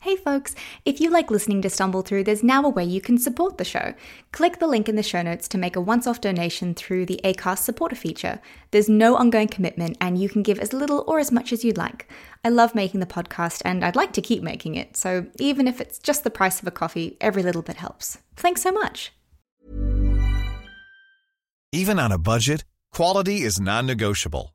Hey folks, if you like listening to Stumble Through, there's now a way you can support the show. Click the link in the show notes to make a once off donation through the ACAST supporter feature. There's no ongoing commitment, and you can give as little or as much as you'd like. I love making the podcast, and I'd like to keep making it, so even if it's just the price of a coffee, every little bit helps. Thanks so much. Even on a budget, quality is non negotiable.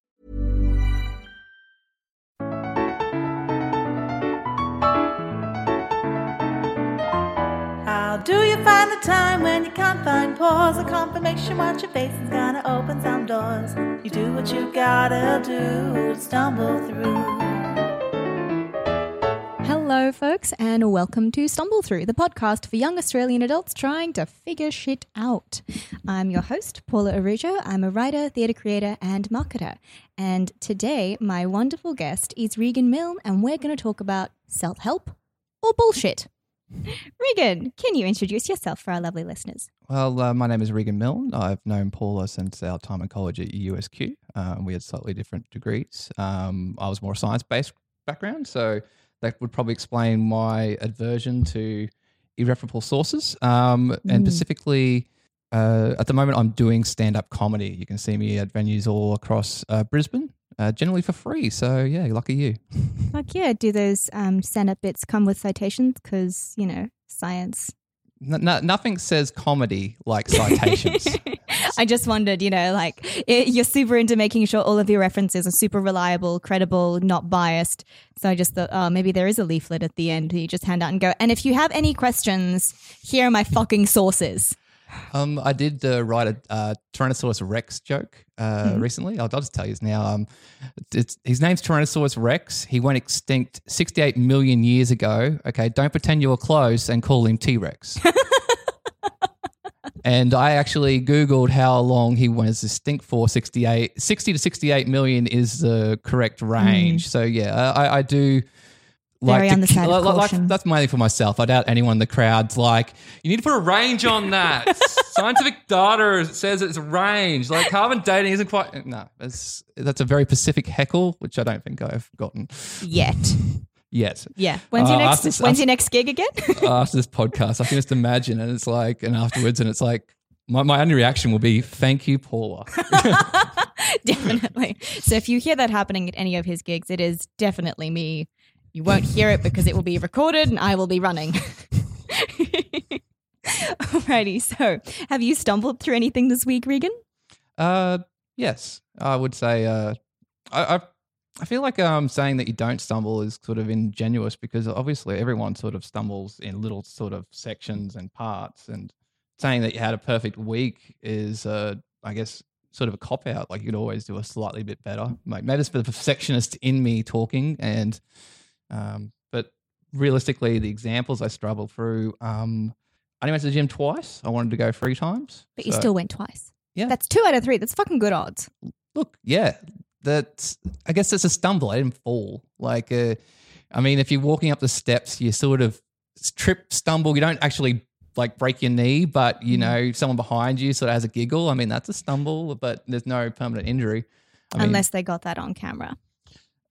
Find the time when you can't find pause? A confirmation watch your face is gonna open some doors. You do what you gotta do to stumble through. Hello, folks, and welcome to Stumble Through, the podcast for young Australian adults trying to figure shit out. I'm your host, Paula Arujo. I'm a writer, theatre creator, and marketer. And today, my wonderful guest is Regan Milne, and we're going to talk about self help or bullshit. Regan, can you introduce yourself for our lovely listeners? Well, uh, my name is Regan Milne. I've known Paula since our time in college at USQ. Um, we had slightly different degrees. Um, I was more science based background, so that would probably explain my aversion to irreferable sources. Um, And specifically, uh, at the moment, I'm doing stand up comedy. You can see me at venues all across uh, Brisbane, uh, generally for free. So, yeah, lucky you. Fuck yeah, do those um, stand up bits come with citations? Because, you know, science. N- n- nothing says comedy like citations. I just wondered, you know, like it, you're super into making sure all of your references are super reliable, credible, not biased. So I just thought, oh, maybe there is a leaflet at the end that you just hand out and go. And if you have any questions, here are my fucking sources. Um, I did uh, write a uh, Tyrannosaurus Rex joke uh, recently. I'll, I'll just tell you this now. Um, it's, his name's Tyrannosaurus Rex. He went extinct 68 million years ago. Okay, don't pretend you were close and call him T Rex. and I actually Googled how long he was extinct for 68. 60 to 68 million is the correct range. So, yeah, I, I do Very to on the side of like- like- that's mainly for myself. I doubt anyone in the crowd's like, you need to put a range on that. Scientific data says it's a range. Like carbon dating isn't quite. No, it's, that's a very specific heckle, which I don't think I've gotten Yet. yet. Yeah. When's your Uh, next this- when's your next gig again? After this podcast, I can just imagine, and it's like, and afterwards, and it's like, my, my only reaction will be, thank you, Paula. definitely. So if you hear that happening at any of his gigs, it is definitely me. You won't hear it because it will be recorded and I will be running. Alrighty, so have you stumbled through anything this week, Regan? Uh, yes, I would say. Uh, I, I I feel like um saying that you don't stumble is sort of ingenuous because obviously everyone sort of stumbles in little sort of sections and parts, and saying that you had a perfect week is, uh, I guess, sort of a cop out. Like you could always do a slightly bit better. Like maybe it's for the perfectionist in me talking, and um, but realistically, the examples I struggle through. Um, I only went to the gym twice. I wanted to go three times, But you So- still went twice. Yeah. That's two out of three. That's fucking good odds. look, yeah, that's I guess that's a stumble. I didn't fall. Like, uh, I mean, if you're walking up the steps, you sort of trip, stumble. You don't actually like break your knee, but you know, someone behind you sort of has a giggle. I mean, that's a stumble, but there's no permanent injury. I mean, Unless they got that on camera.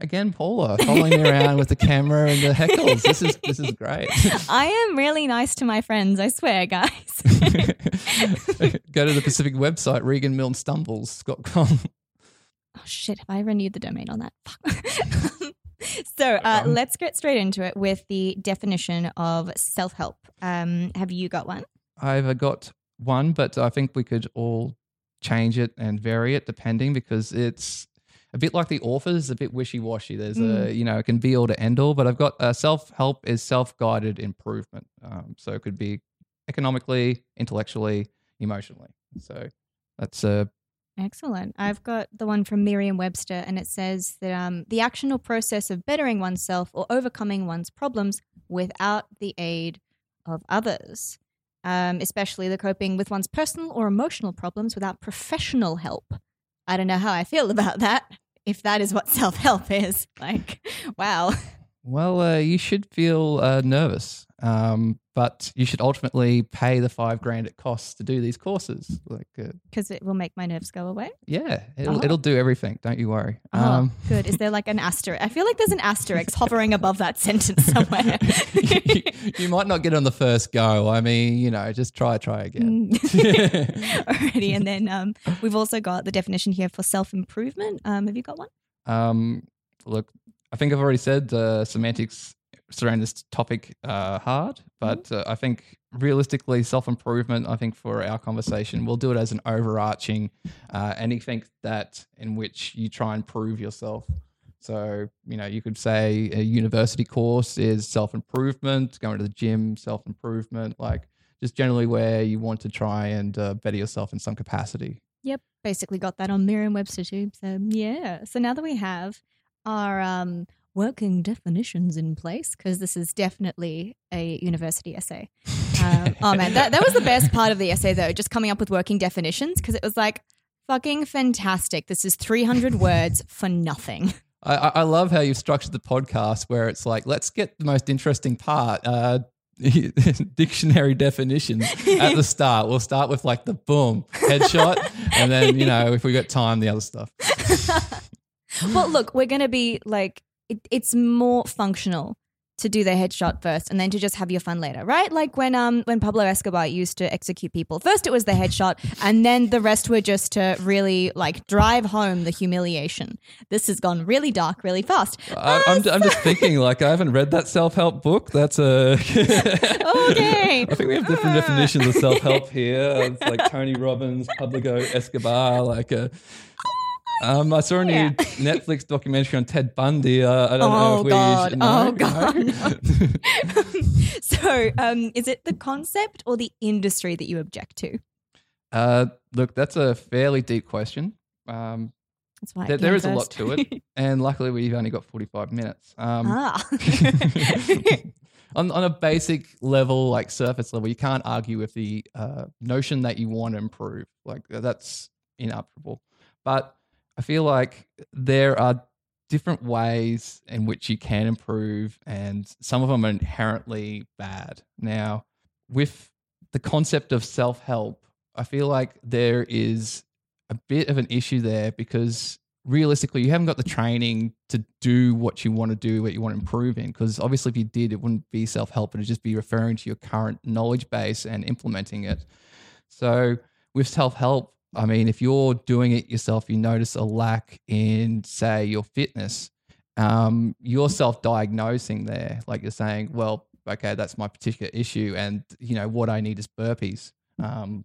Again, Paula following me around with the camera and the heckles. This is this is great. I am really nice to my friends, I swear, guys. Go to the Pacific website, reganmilnestumbles.com. Oh shit, have I renewed the domain on that? Fuck. so uh, let's get straight into it with the definition of self help. Um, have you got one? I've got one, but I think we could all change it and vary it depending because it's a bit like the authors, a bit wishy washy. There's a, you know, it can be all to end all, but I've got uh, self help is self guided improvement. Um, so it could be economically, intellectually, emotionally. So that's uh, Excellent. I've got the one from Merriam Webster, and it says that um, the action or process of bettering oneself or overcoming one's problems without the aid of others. um, especially the coping with one's personal or emotional problems without professional help. I don't know how I feel about that. If that is what self help is, like, wow. Well, uh, you should feel uh, nervous, um, but you should ultimately pay the five grand it costs to do these courses. Like, uh, Because it will make my nerves go away. yeah, it'll, Oh. it'll do everything. Don't you worry. Oh, Um, good. Is there like an asterisk? I feel like there's an asterisk hovering above that sentence somewhere. you, you might not get on the first go. I mean, you know, just try, try again. Alrighty, and then um, we've also got the definition here for self improvement. Um, have you got one? Um, look, I think I've already said uh, semantics surrounding this topic uh, hard, but uh, I think realistically, self improvement. I think for our conversation, we'll do it as an overarching uh, anything that in which you try and prove yourself. So you know, you could say a university course is self improvement, going to the gym, self improvement, like just generally where you want to try and uh, better yourself in some capacity. Yep, basically got that on Merriam-Webster too. So yeah. So now that we have our um, working definitions in place, because this is definitely a university essay. Um, oh man, that that was the best part of the essay though, just coming up with working definitions, because it was like fucking fantastic. This is 300 words for nothing. I, I love how you've structured the podcast where it's like, let's get the most interesting part, uh, dictionary definitions at the start. We'll start with like the boom headshot, and then you know if we got time, the other stuff. well, look, we're going to be like, it, it's more functional to do the headshot first and then to just have your fun later, right? Like when um when Pablo Escobar used to execute people. First it was the headshot and then the rest were just to really like drive home the humiliation. This has gone really dark really fast. I, I'm, I'm just thinking, like, I haven't read that self help book. That's a. Okay. I think we have different definitions of self help here. It's like Tony Robbins, Pablo Escobar, like a. Um, I saw a new Yeah. Netflix documentary on Ted Bundy. Uh, I don't know Oh if we god. know. Oh god. so, um is it the concept or the industry that you object to? Uh, look, that's a fairly deep question. Um, That's why there, there came a lot to it, and luckily we've only got forty-five minutes. Um, ah. on on a basic level, like surface level, you can't argue with the uh, notion that you want to improve. Like that's inarguable. But I feel like there are different ways in which you can improve, and some of them are inherently bad. Now, with the concept of self help, I feel like there is a bit of an issue there because realistically, you haven't got the training to do what you want to do, what you want to improve in. Because obviously, if you did, it wouldn't be self help, it'd just be referring to your current knowledge base and implementing it. So, with self help, I mean, if you're doing it yourself, you notice a lack in, say, your fitness, um, you're self diagnosing there. Like you're saying, well, okay, that's my particular issue. And, you know, what I need is burpees. Um,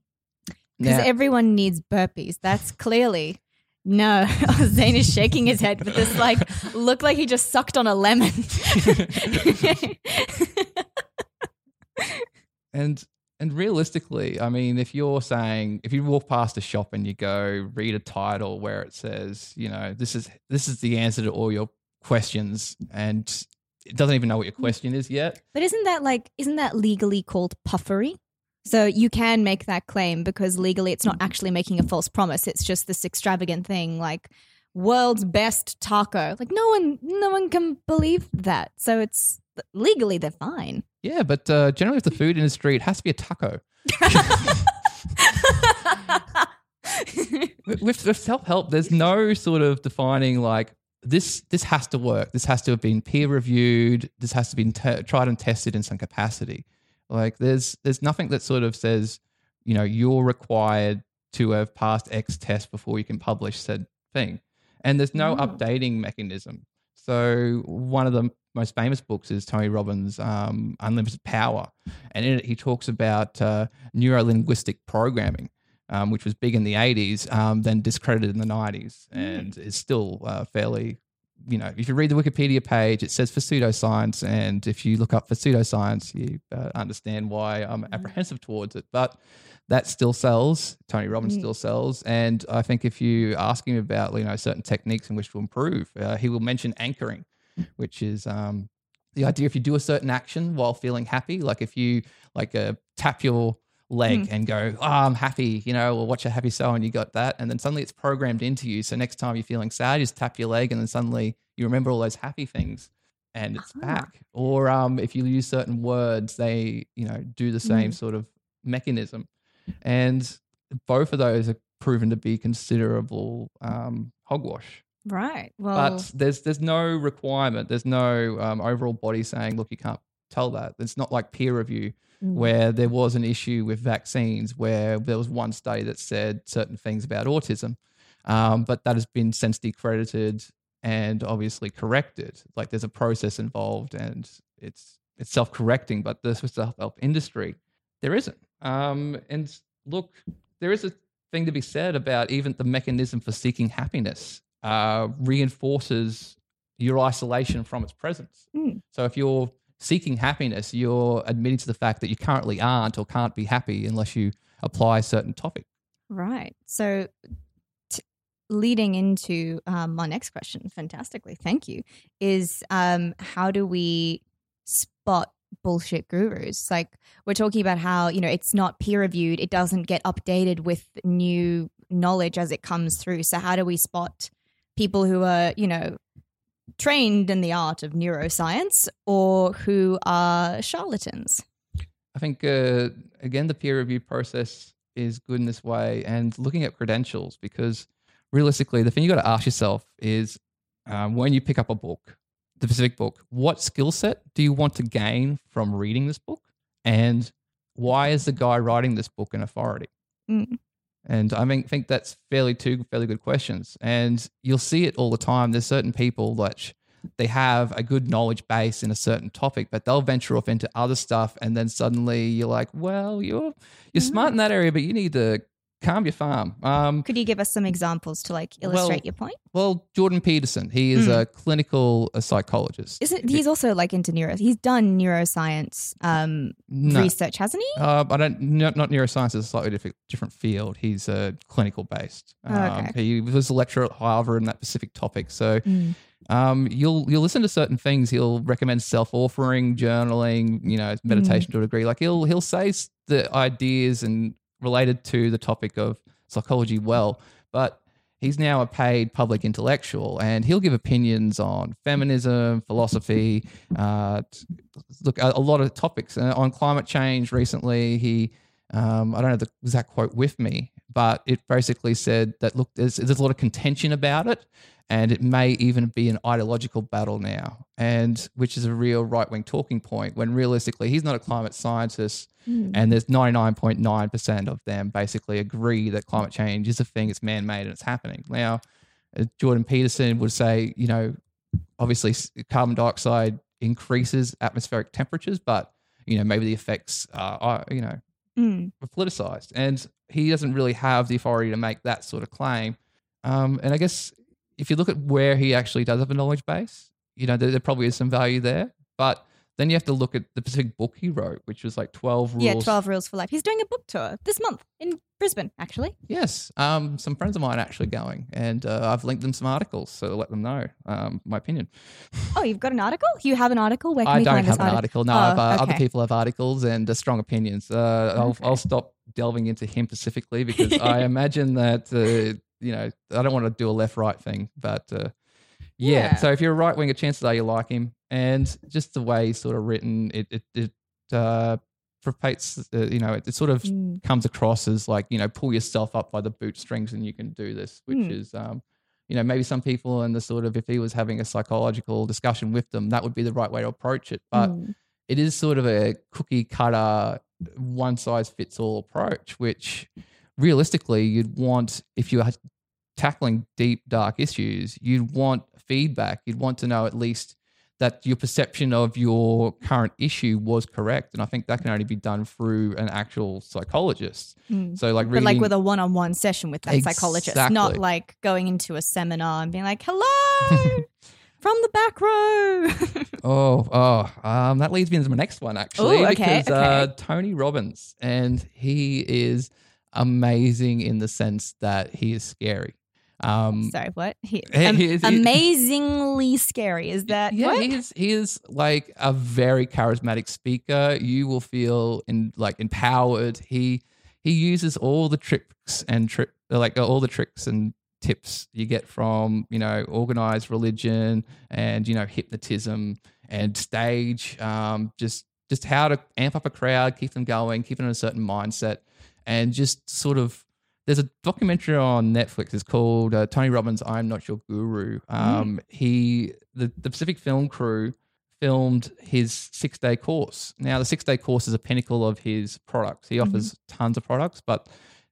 Because everyone needs burpees. That's clearly. No, Zane is shaking his head with this like look like he just sucked on a lemon. And and realistically, I mean, if you're saying if you walk past a shop and you go read a title where it says, you know, this is this is the answer to all your questions, and it doesn't even know what your mm. question is yet. but isn't that like isn't that legally called puffery? So you can make that claim because legally it's not mm. actually making a false promise. It's just this extravagant thing like world's best taco. Like no one no one can believe that. So it's legally they're fine. Yeah, but uh, generally with the food industry, it has to be a taco. with, with, self help, there's no sort of defining like this. This has to work. This has to have been peer reviewed. This has to be te- tried and tested in some capacity. Like there's there's nothing that sort of says you know you're required to have passed X test before you can publish said thing, and there's no Mm. updating mechanism. So one of the most famous books is Tony Robbins' um, Unlimited Power, and in it he talks about uh, neuro linguistic programming, um, which was big in the 80s, um, then discredited in the 90s, and is still uh, fairly, you know, if you read the Wikipedia page, it says for pseudoscience, and if you look up for pseudoscience, you uh, understand why I'm apprehensive towards it. But that still sells. Tony Robbins Mm. still sells, and I think if you ask him about you know certain techniques in which to improve, uh, he will mention anchoring, which is um, the idea if you do a certain action while feeling happy, like if you like uh, tap your leg and go, oh, I'm happy, you know, or watch a happy show and you got that. And then suddenly it's programmed into you. So next time you're feeling sad, you just tap your leg and then suddenly you remember all those happy things and it's Ah. back. Or um, if you use certain words, they, you know, do the same Mm. sort of mechanism. And both of those are proven to be considerable um, hogwash. Right. Well, But there's there's no requirement. There's no um, overall body saying, look, you can't tell that. It's not like peer review Mm. where there was an issue with vaccines where there was one study that said certain things about autism, um, but that has been since decredited and obviously corrected. Like there's a process involved and it's it's self correcting. But the self help industry, there isn't. Um, and look, there is a thing to be said about even the mechanism for seeking happiness uh, reinforces your isolation from its presence. Mm. So if you're seeking happiness, you're admitting to the fact that you currently aren't or can't be happy unless you apply a certain topic. Right. So, t- leading into um, my next question, fantastically, thank you, is um, how do we spot bullshit gurus? Like, we're talking about how, you know, it's not peer reviewed, it doesn't get updated with new knowledge as it comes through. So, how do we spot people who are, you know, trained in the art of neuroscience or who are charlatans? I think, uh, again, the peer review process is good in this way and looking at credentials because realistically, the thing you got to ask yourself is um, when you pick up a book, the specific book, what skill set do you want to gain from reading this book? And why is the guy writing this book an authority? Mm. And I mean, think that's fairly two fairly good questions. And you'll see it all the time. There's certain people that they have a good knowledge base in a certain topic, but they'll venture off into other stuff, and then suddenly you're like, well, you're you're smart in mm. that area, but you need to calm your farm. Um, Could you give us some examples to like illustrate Well, your point? well, Jordan Peterson, he is Mm. a clinical uh, psychologist. Isn't he's also like into neuro? He's done neuroscience um, No. research, hasn't he? Uh, I don't. Not, not neuroscience is a slightly different different field. He's uh, clinical based. Oh, Um, okay. He was a lecturer at Harvard in that specific topic. So Mm. um, you'll you'll listen to certain things. He'll recommend self authoring, journaling, you know, meditation to a degree. Like he'll he'll say the ideas and related to the topic of psychology well, but he's now a paid public intellectual, and he'll give opinions on feminism, philosophy, uh, look a, a lot of topics uh, on climate change. Recently, he um, I don't have the exact quote with me, but it basically said that look, there's there's a lot of contention about it, and it may even be an ideological battle now, and which is a real right wing talking point. When realistically, he's not a climate scientist, Mm. and there's 99.9 percent of them basically agree that climate change is a thing, it's man made, and it's happening now. uh, Jordan Peterson would say, you know, obviously carbon dioxide increases atmospheric temperatures, but you know maybe the effects are, are you know Mm. politicized, and he doesn't really have the authority to make that sort of claim. Um, and I guess if you look at where he actually does have a knowledge base, you know, there, there probably is some value there. But then you have to look at the specific book he wrote, which was like twelve rules. Yeah, twelve rules for life. He's doing a book tour this month in Brisbane, actually. Yes, um, some friends of mine are actually going, and uh, I've linked them some articles, so let them know um, my opinion. Oh, you've got an article? You have an article? Where can I we don't find have this an article. No, I've, Oh, uh, other people have articles and uh, strong opinions. Uh, I'll, I'll stop delving into him specifically because I imagine that uh, you know I don't want to do a left right thing, but uh, yeah. Yeah. So if you're a right winger, chances are you like him, and just the way he's sort of written, it it, it uh. Uh, you know, it, it sort of Mm. comes across as like you know pull yourself up by the bootstrings and you can do this, which Hmm. is um, you know maybe some people and the sort of if he was having a psychological discussion with them, that would be the right way to approach it, but Mm. it is sort of a cookie cutter, one size fits all approach, which realistically you'd want if you're tackling deep, dark issues, you'd want feedback. You'd want to know at least that your perception of your current issue was correct. And I think that can only be done through an actual psychologist. Mm. So, like, really. But like with a one-on-one session with that psychologist, not like going into a seminar and being like, "Hello, from the back row." Oh, oh, um, that leads me into my next one actually, Ooh, okay, because Uh. Tony Robbins, and he is amazing in the sense that he is scary. Um, Sorry, what? He, am- he is- he- amazingly scary. Is that yeah, what? he is. He is like a very charismatic speaker. You will feel in like empowered. He he uses all the tricks and trick like all the tricks and tips you get from you know organized religion and you know hypnotism and stage. Um, just just how to amp up a crowd, keep them going, keep them in a certain mindset, and just sort of there's a documentary on Netflix. It's called uh, Tony Robbins. I'm not your guru. Um, He the the Pacific Film Crew filmed his six day course. Now the six day course is a pinnacle of his products. He offers tons of products, but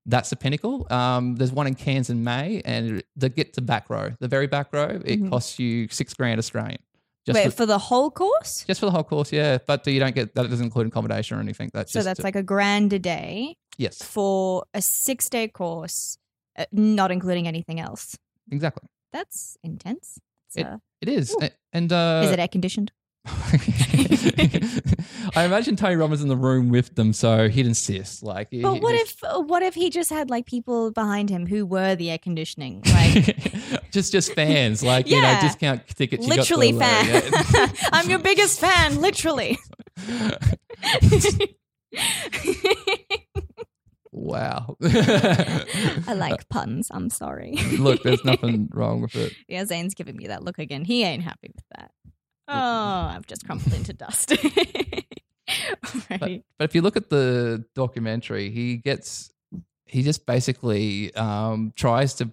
that's the pinnacle. Um, there's one in Cairns in May, and the get to back row, the very back row, it costs you six grand Australian. Just Wait, for, for the whole course? just for the whole course, yeah. But you don't get that. Doesn't include accommodation or anything. That's So just that's like a grand a day yes, for a six day course, uh, not including anything else. exactly. That's intense. It's, It- uh, It is, Ooh. And uh, is it air conditioned? I imagine Tony Robbins in the room with them, so he'd insist. Like, But what if what if he just had like people behind him who were the air conditioning? Like just just fans, like you know, discount tickets. you got literally the, uh, fan. yeah. I'm your biggest fan, literally. wow. I like puns. I'm sorry. Look, there's nothing wrong with it. Yeah, Zane's giving me that look again. He ain't happy with that. Oh, I've just crumbled into dust. But, right. but if you look at the documentary, he gets he just basically um, tries to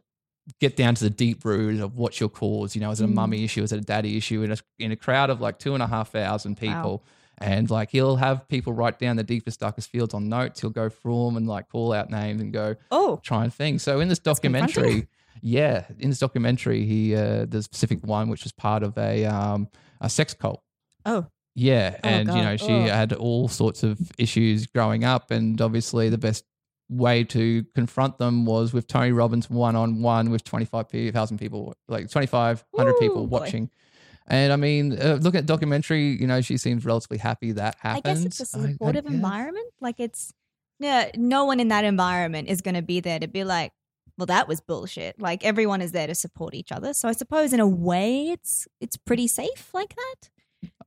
get down to the deep root of what's your cause. You know, is it a Mm. mummy issue? Is it a daddy issue? In a, in a crowd of like two and a half thousand people. Wow. And like he'll have people write down the deepest, darkest fields on notes. He'll go through them and like call out names and go Oh, try and think. So in this documentary, yeah, in this documentary, he uh, a specific one which was part of a um, a sex cult. oh, Yeah, Oh, and you know she Ugh. had all sorts of issues growing up, and obviously the best way to confront them was with Tony Robbins one on one with twenty five thousand people, like twenty five hundred people Ooh, boy. watching. And I mean, uh, look at documentary. You know, she seems relatively happy that happened. I guess it's a supportive guess. environment. Like it's yeah, no one in that environment is going to be there to be like, well, that was bullshit. Like everyone is there to support each other. So I suppose in a way, it's it's pretty safe like that.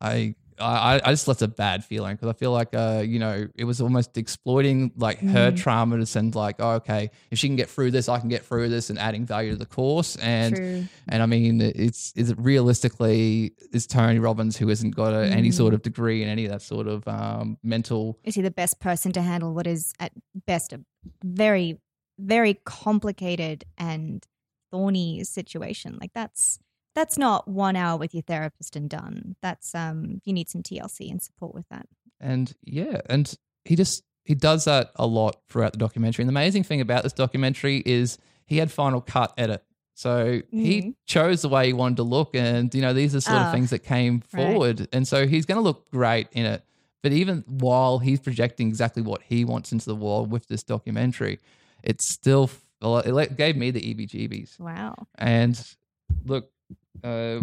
I I, I just left a bad feeling because I feel like uh you know it was almost exploiting like her Mm. trauma to send like oh, okay if she can get through this I can get through this and adding value to the course and True. and I mean it's is it realistically is Tony Robbins who hasn't got a, any Mm. sort of degree in any of that sort of um mental Is he the best person to handle what is at best a very, very complicated and thorny situation? Like that's that's not one hour with your therapist and done. That's um you need some TLC and support with that. and yeah and he just he does that a lot throughout the documentary and the amazing thing about this documentary is he had final cut edit so he Mhm. chose the way he wanted to look and you know these are sort Ah, of things that came right. forward and so he's going to look great in it but even while he's projecting exactly what he wants into the world with this documentary it's still it gave me the ebgts Wow. and look, uh,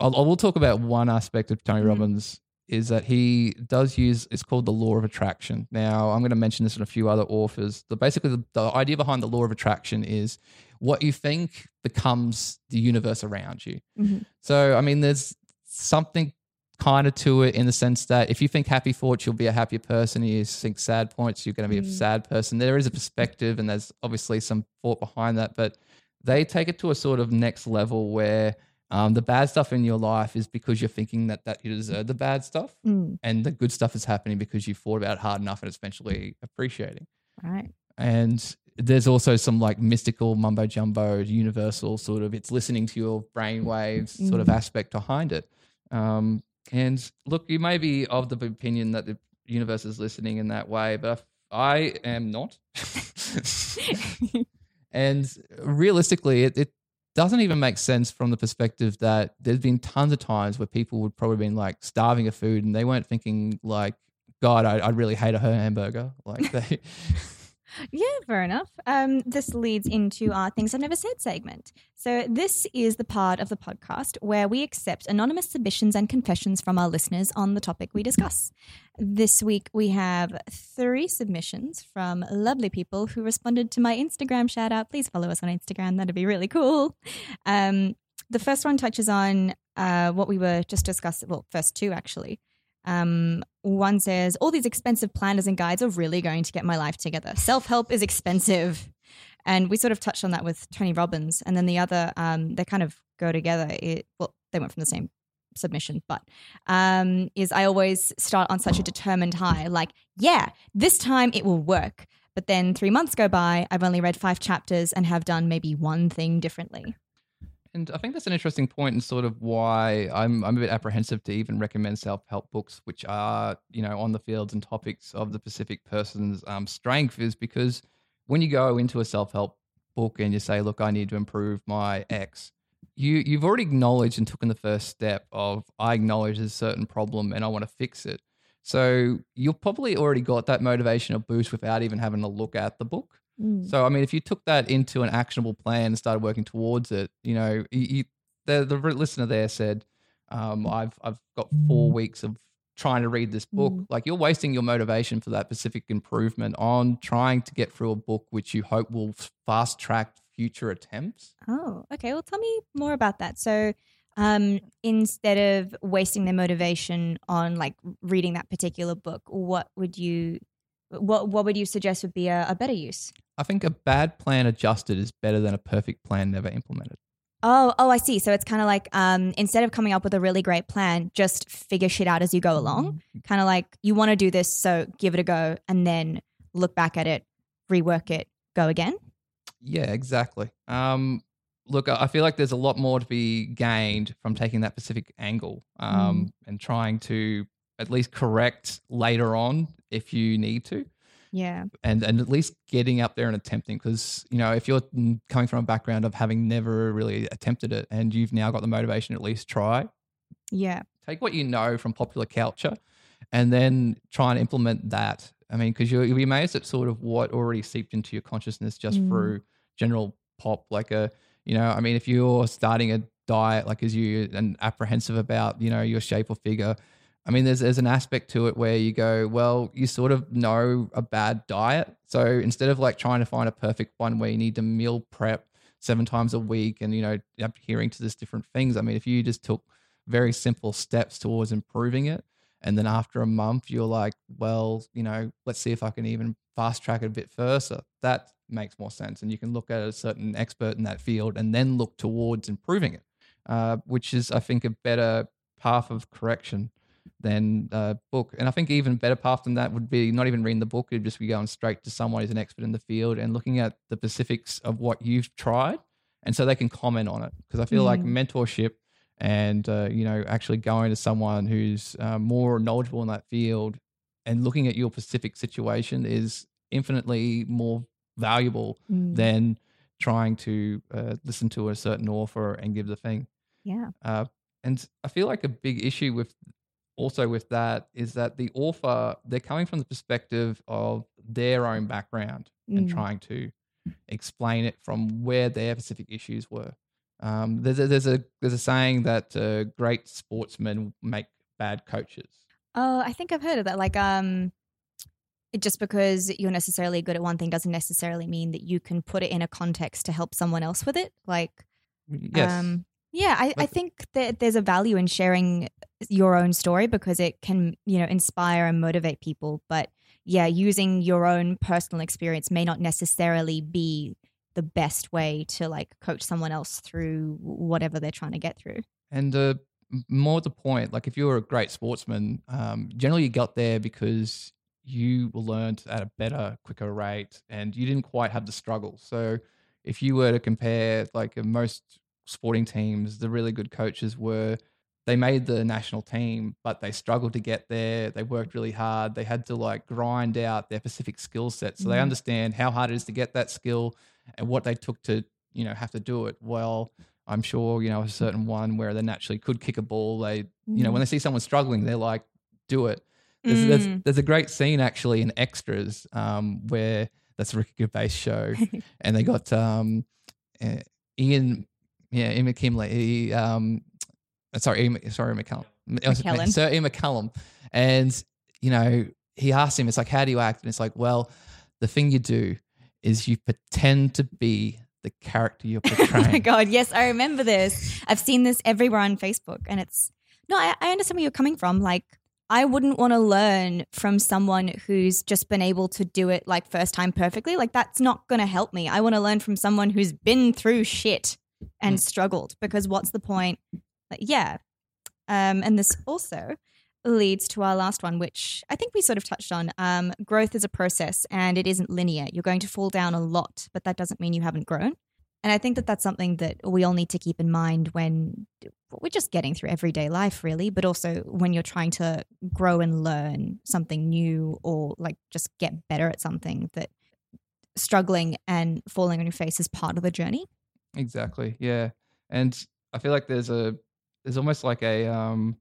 I'll, I will talk about one aspect of Tony Mhm. Robbins is that he does use it's called the law of attraction. Now, I'm going to mention this in a few other authors. The basically the, the idea behind the law of attraction is what you think becomes the universe around you. Mhm. So, I mean, there's something kind of to it in the sense that if you think happy thoughts, you'll be a happier person. You think sad points, you're going to be a Mm. sad person. There is a perspective, and there's obviously some thought behind that, but they take it to a sort of next level where um, the bad stuff in your life is because you're thinking that that you deserve the bad stuff, Mm, and the good stuff is happening because you thought about it hard enough and it's eventually appreciating. right. And there's also some like mystical mumbo jumbo, universal sort of it's listening to your brain waves sort of Mm. aspect behind it. Um, and look, you may be of the opinion that the universe is listening in that way, but I am not. and realistically, it, it doesn't even make sense from the perspective that there's been tons of times where people would probably been like starving of food and they weren't thinking like, God, I, I really hate a hamburger. Like they, Yeah, fair enough. Um, this leads into our Things I've Never Said segment. So, this is the part of the podcast where we accept anonymous submissions and confessions from our listeners on the topic we discuss. This week, we have three submissions from lovely people who responded to my Instagram shout out. Please follow us on Instagram, that'd be really cool. Um, the first one touches on uh, what we were just discussing, well, first two actually. Um, one says, All these expensive planners and guides are really going to get my life together. Self help is expensive. And we sort of touched on that with Tony Robbins. And then the other, um, they kind of go together. It, well, they went from the same submission, but um, is I always start on such a determined high, like, yeah, this time it will work. But then three months go by, I've only read five chapters and have done maybe one thing differently. And I think that's an interesting point and sort of why I'm I'm a bit apprehensive to even recommend self help books, which are you know on the fields and topics of the specific person's um, strength, is because when you go into a self help book and you say, look, I need to improve my X, you you've already acknowledged and taken the first step of I acknowledge there's a certain problem and I want to fix it. So you've probably already got that motivational boost without even having to look at the book. Mm. So, I mean, if you took that into an actionable plan and started working towards it, you know, you, you, the the listener there said, um, "I've I've got four weeks of trying to read this book." Mm. Like you're wasting your motivation for that specific improvement on trying to get through a book which you hope will fast track future attempts. Oh, okay. Well, tell me more about that. So, um, instead of wasting their motivation on like reading that particular book, what would you, what what would you suggest would be a, a better use? I think a bad plan adjusted is better than a perfect plan never implemented. Oh, oh, I see. So it's kind of like um, instead of coming up with a really great plan, just figure shit out as you go along. Kind of like you want to do this, so give it a go, and then look back at it, rework it, go again. Yeah, exactly. Um, look, I I feel like there's a lot more to be gained from taking that specific angle um, and trying to at least correct later on if you need to. Yeah. and and at least getting up there and attempting because you know if you're coming from a background of having never really attempted it and you've now got the motivation at least try Yeah. take what you know from popular culture and then try and implement that i mean because you'll, you'll be amazed at sort of what already seeped into your consciousness just Mm. through general pop like a you know i mean if you're starting a diet like as you and apprehensive about you know your shape or figure I mean, there's there's an aspect to it where you go, well, you sort of know a bad diet. So instead of like trying to find a perfect one where you need to meal prep seven times a week and you know adhering to this different things, I mean, if you just took very simple steps towards improving it, and then after a month you're like, well, you know, let's see if I can even fast track it a bit further. That makes more sense, and you can look at a certain expert in that field and then look towards improving it, uh, which is, I think, a better path of correction than a book. And I think even better path than that would be not even reading the book, it'd just be going straight to someone who's an expert in the field and looking at the specifics of what you've tried. And so they can comment on it. Because I feel like Mm. mentorship and, uh, you know, actually going to someone who's uh, more knowledgeable in that field and looking at your specific situation is infinitely more valuable Mm. than trying to uh, listen to a certain author and give the thing. Yeah. Uh, and I feel like a big issue with also with that is that the author they're coming from the perspective of their own background and Mm. trying to explain it from where their specific issues were. Um, there's a there's a there's a saying that uh, great sportsmen make bad coaches. Oh, I think I've heard of that. Like, um, just because you're necessarily good at one thing doesn't necessarily mean that you can put it in a context to help someone else with it. Like, Yes, Um, yeah, I, I think that there's a value in sharing your own story because it can, you know, inspire and motivate people. But yeah, using your own personal experience may not necessarily be the best way to like coach someone else through whatever they're trying to get through. And uh, more to the point, like if you were a great sportsman, um, generally you got there because you were learned at a better, quicker rate, and you didn't quite have the struggle. So if you were to compare, like most sporting teams, the really good coaches were they made the national team, but they struggled to get there. They worked really hard. They had to like grind out their specific skill set, so they Mhm. understand how hard it is to get that skill and what they took to you know have to do it. Well, I'm sure you know a certain one where they naturally could kick a ball. They you know when they see someone struggling, they're like, do it. There's, Mm. there's, there's a great scene actually in extras um, where that's a Ricky Gervais show, and they got um, uh, Ian, yeah, Ian McKinley, he, um, sorry, Ian, sorry, McCallum, McKellen. Sir Ian McCallum, and you know, he asked him, it's like, how do you act? And it's like, well, the thing you do is you pretend to be the character you're portraying. oh my god, yes, I remember this. I've seen this everywhere on Facebook, and it's no, I, I understand where you're coming from. Like, I wouldn't want to learn from someone who's just been able to do it like first time perfectly. Like, that's not going to help me. I want to learn from someone who's been through shit and Mm. struggled. Because what's the point? Like, yeah, um, and this also leads to our last one, which I think we sort of touched on. Um, growth is a process and it isn't linear. You're going to fall down a lot, but that doesn't mean you haven't grown. And I think that that's something that we all need to keep in mind when we're just getting through everyday life, really, but also when you're trying to grow and learn something new or like just get better at something that struggling and falling on your face is part of the journey. Exactly. Yeah. And I feel like there's a there's almost like a um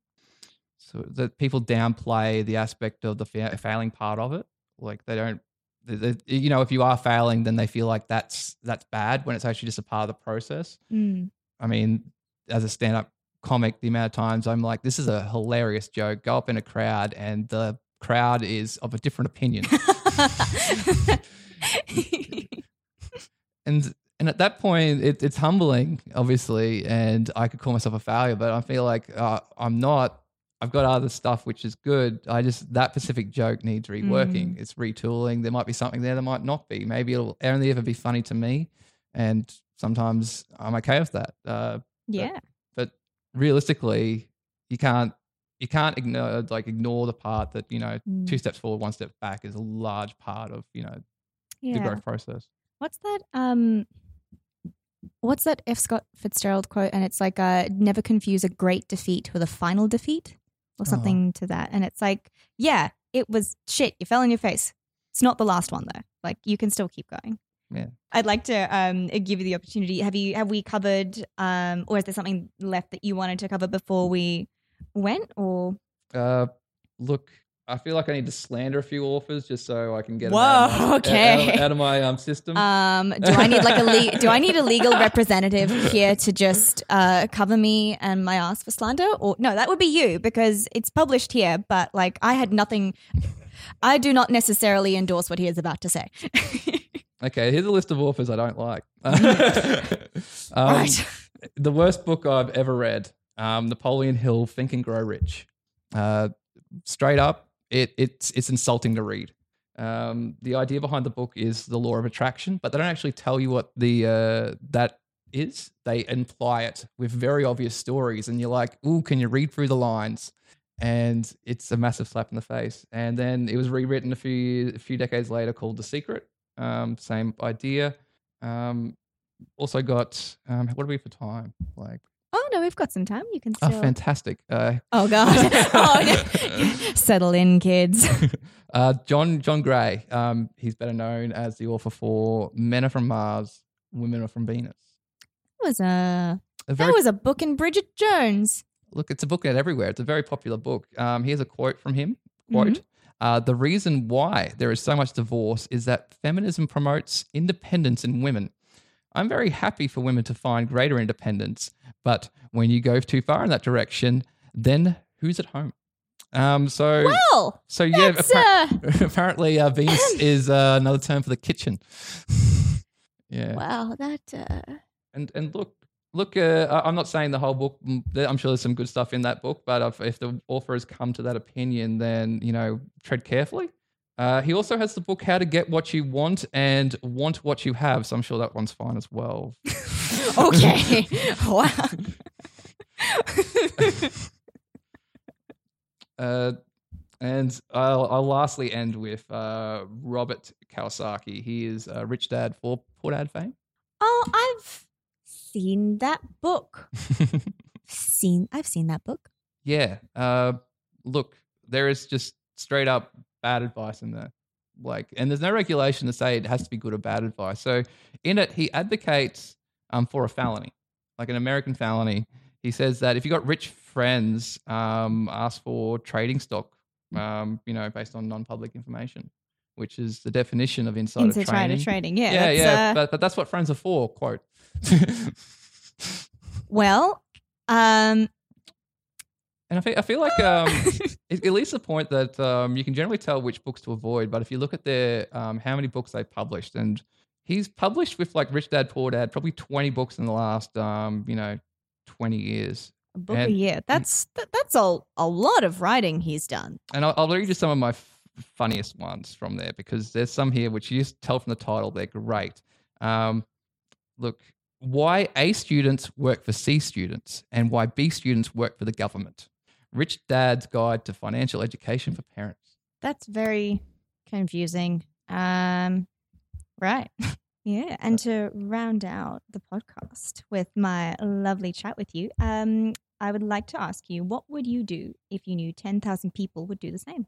so that people downplay the aspect of the fa- failing part of it. Like they don't they, they, you know if you are failing then they feel like that's that's bad when it's actually just a part of the process. Mm. I mean, as a stand-up comic, the amount of times I'm like this is a hilarious joke, go up in a crowd and the crowd is of a different opinion. and and at that point it, it's humbling obviously and i could call myself a failure but i feel like uh, i'm not. I've got other stuff which is good. I just that specific joke needs reworking. It's retooling. There might be something there that might not be. Maybe it'll only ever be funny to me and sometimes i'm okay with that. Uh, yeah. but realistically you can't you can't ignore like ignore the part that you know Mm. two steps forward one step back is a large part of you know the growth process. What's that? Um, what's that F. Scott Fitzgerald quote? And it's like, uh, never confuse a great defeat with a final defeat, or Oh. something to that. And it's like, yeah, it was shit. You fell on your face. It's not the last one though. Like you can still keep going. Yeah. I'd like to um give you the opportunity. Have you have we covered um or is there something left that you wanted to cover before we went or Uh, look, I feel like I need to slander a few authors just so I can get Whoa, out, of my, okay. out, out of my um, system. Um, do I need like a le- do I need a legal representative here to just uh, cover me and my ass for slander? Or no, that would be you because it's published here. But like, I had nothing. I do not necessarily endorse what he is about to say. okay, here's a list of authors I don't like. um, Right. The worst book I've ever read, um, Napoleon Hill, Think and Grow Rich. Uh, straight up, it, it's it's insulting to read. Um, the idea behind the book is the law of attraction, but they don't actually tell you what the uh, that is. They imply it with very obvious stories, and you're like, "Ooh, can you read through the lines?" And it's a massive slap in the face. And then it was rewritten a few a few decades later, called The Secret. Um, same idea. Um, also got um, what are we for time? Like, oh no, we've got some time. You can oh, still. fantastic. Uh, Oh god. oh, no. Settle in, kids. uh, John John Gray. Um, he's better known as the author for Men Are From Mars, Women Are From Venus. That was a A very that was a book in Bridget Jones. look, it's a book out everywhere. It's a very popular book. Um, here's a quote from him. Quote. Uh, the reason why there is so much divorce is that feminism promotes independence in women. I'm very happy for women to find greater independence, but when you go too far in that direction, then who's at home? Um, so, Well, so yeah, appar- apparently uh, Venus is uh, another term for the kitchen. yeah, wow, that. Uh, and and look, look. Uh, I'm not saying the whole book. I'm sure there's some good stuff in that book, but if, if the author has come to that opinion, then you know, tread carefully. Uh, he also has the book "How to Get What You Want and Want What You Have," so I'm sure that one's fine as well. okay. wow. Uh, and I'll, I'll lastly end with uh, Robert Kawasaki. He is uh, Rich Dad for Poor Dad fame. Oh, I've seen that book. Seen I've seen that book. yeah. Uh, look, there is just straight up bad advice in there. Like, and there's no regulation to say it has to be good or bad advice. So, in it, he advocates um, for a felony, like an American felony. He says that if you got rich friends, um, ask for trading stock, um, you know, based on non-public information. which is the definition of insider, Insider trading. trading. Yeah. yeah, yeah, uh, but, but that's what friends are for. Quote. well, um, And I feel, I feel like um, it, it leaves the point that um, you can generally tell which books to avoid. But if you look at their um, how many books they published, and he's published with like Rich Dad Poor Dad, probably twenty books in the last um, you know twenty years. a book a year. That's that, that's a a lot of writing he's done. And I'll, I'll read you some of my f- funniest ones from there because there's some here which you just tell from the title they're great. Um, look, why A students work for C students and why B students work for the government. Rich Dad's Guide to Financial Education for Parents. That's very confusing. Um, right. Yeah, and to round out the podcast with my lovely chat with you, um, I would like to ask you, what would you do if you knew ten thousand people would do the same?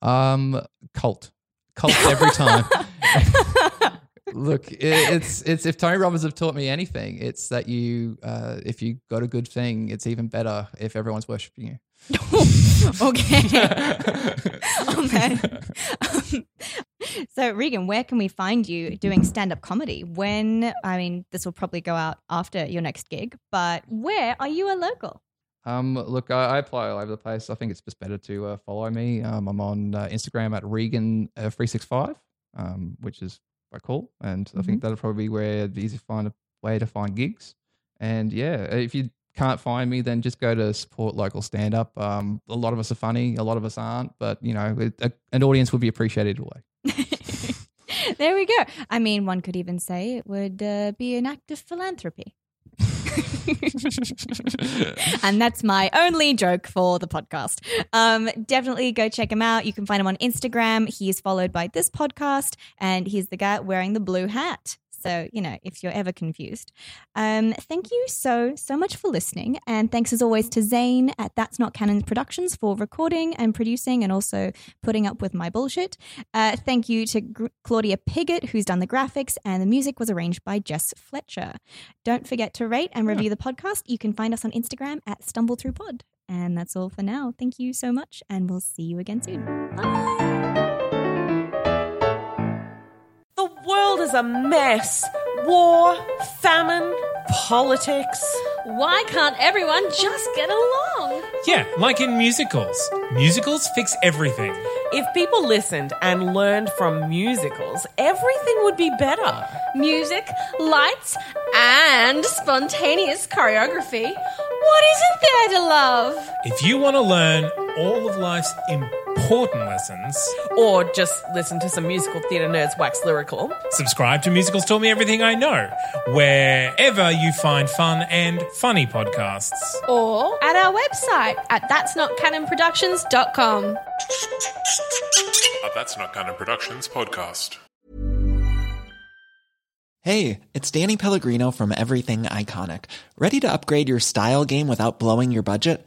Um, cult, cult every time. Look, it, it's it's if Tony Robbins have taught me anything, it's that you uh, if you got a good thing, it's even better if everyone's worshiping you. okay. oh man. Um, so Regan, where can we find you doing stand-up comedy? When I mean, this will probably go out after your next gig, but where are you a local? Um, look, I, I apply all over the place. I think it's just better to uh, follow me. Um, I'm on uh, Instagram at Regan uh, three six five, um, which is quite cool, and I think that'll probably be where it'd be easy to find a way to find gigs. And yeah, if you can't find me, then just go to support local stand up. Um, a lot of us are funny, a lot of us aren't, but you know, it, a, an audience would be appreciated away. there we go. I mean, one could even say it would uh, be an act of philanthropy. and that's my only joke for the podcast. Um, definitely go check him out. You can find him on Instagram. He is followed by this podcast, and he's the guy wearing the blue hat. So, you know, if you're ever confused. Um, thank you so, so much for listening. And thanks as always to Zane at That's Not Canon Productions for recording and producing and also putting up with my bullshit. Uh, thank you to Gr- Claudia Piggott, who's done the graphics, and the music was arranged by Jess Fletcher. Don't forget to rate and review the podcast. You can find us on Instagram at StumbleThroughPod. And that's all for now. Thank you so much, and we'll see you again soon. Bye. World is a mess. War, famine, politics. Why can't everyone just get along? Yeah, like in musicals. Musicals fix everything. If people listened and learned from musicals, everything would be better. Music, lights, and spontaneous choreography. What isn't there to love? If you want to learn all of life's important lessons, Or just listen to some musical theatre nerds wax lyrical. subscribe to Musicals Taught Me Everything I Know, wherever you find fun and funny podcasts. Or at our website at that'snotcanonproductions.com. A That's Not Canon Productions podcast. Hey, it's Danny Pellegrino from Everything Iconic. Ready to upgrade your style game without blowing your budget?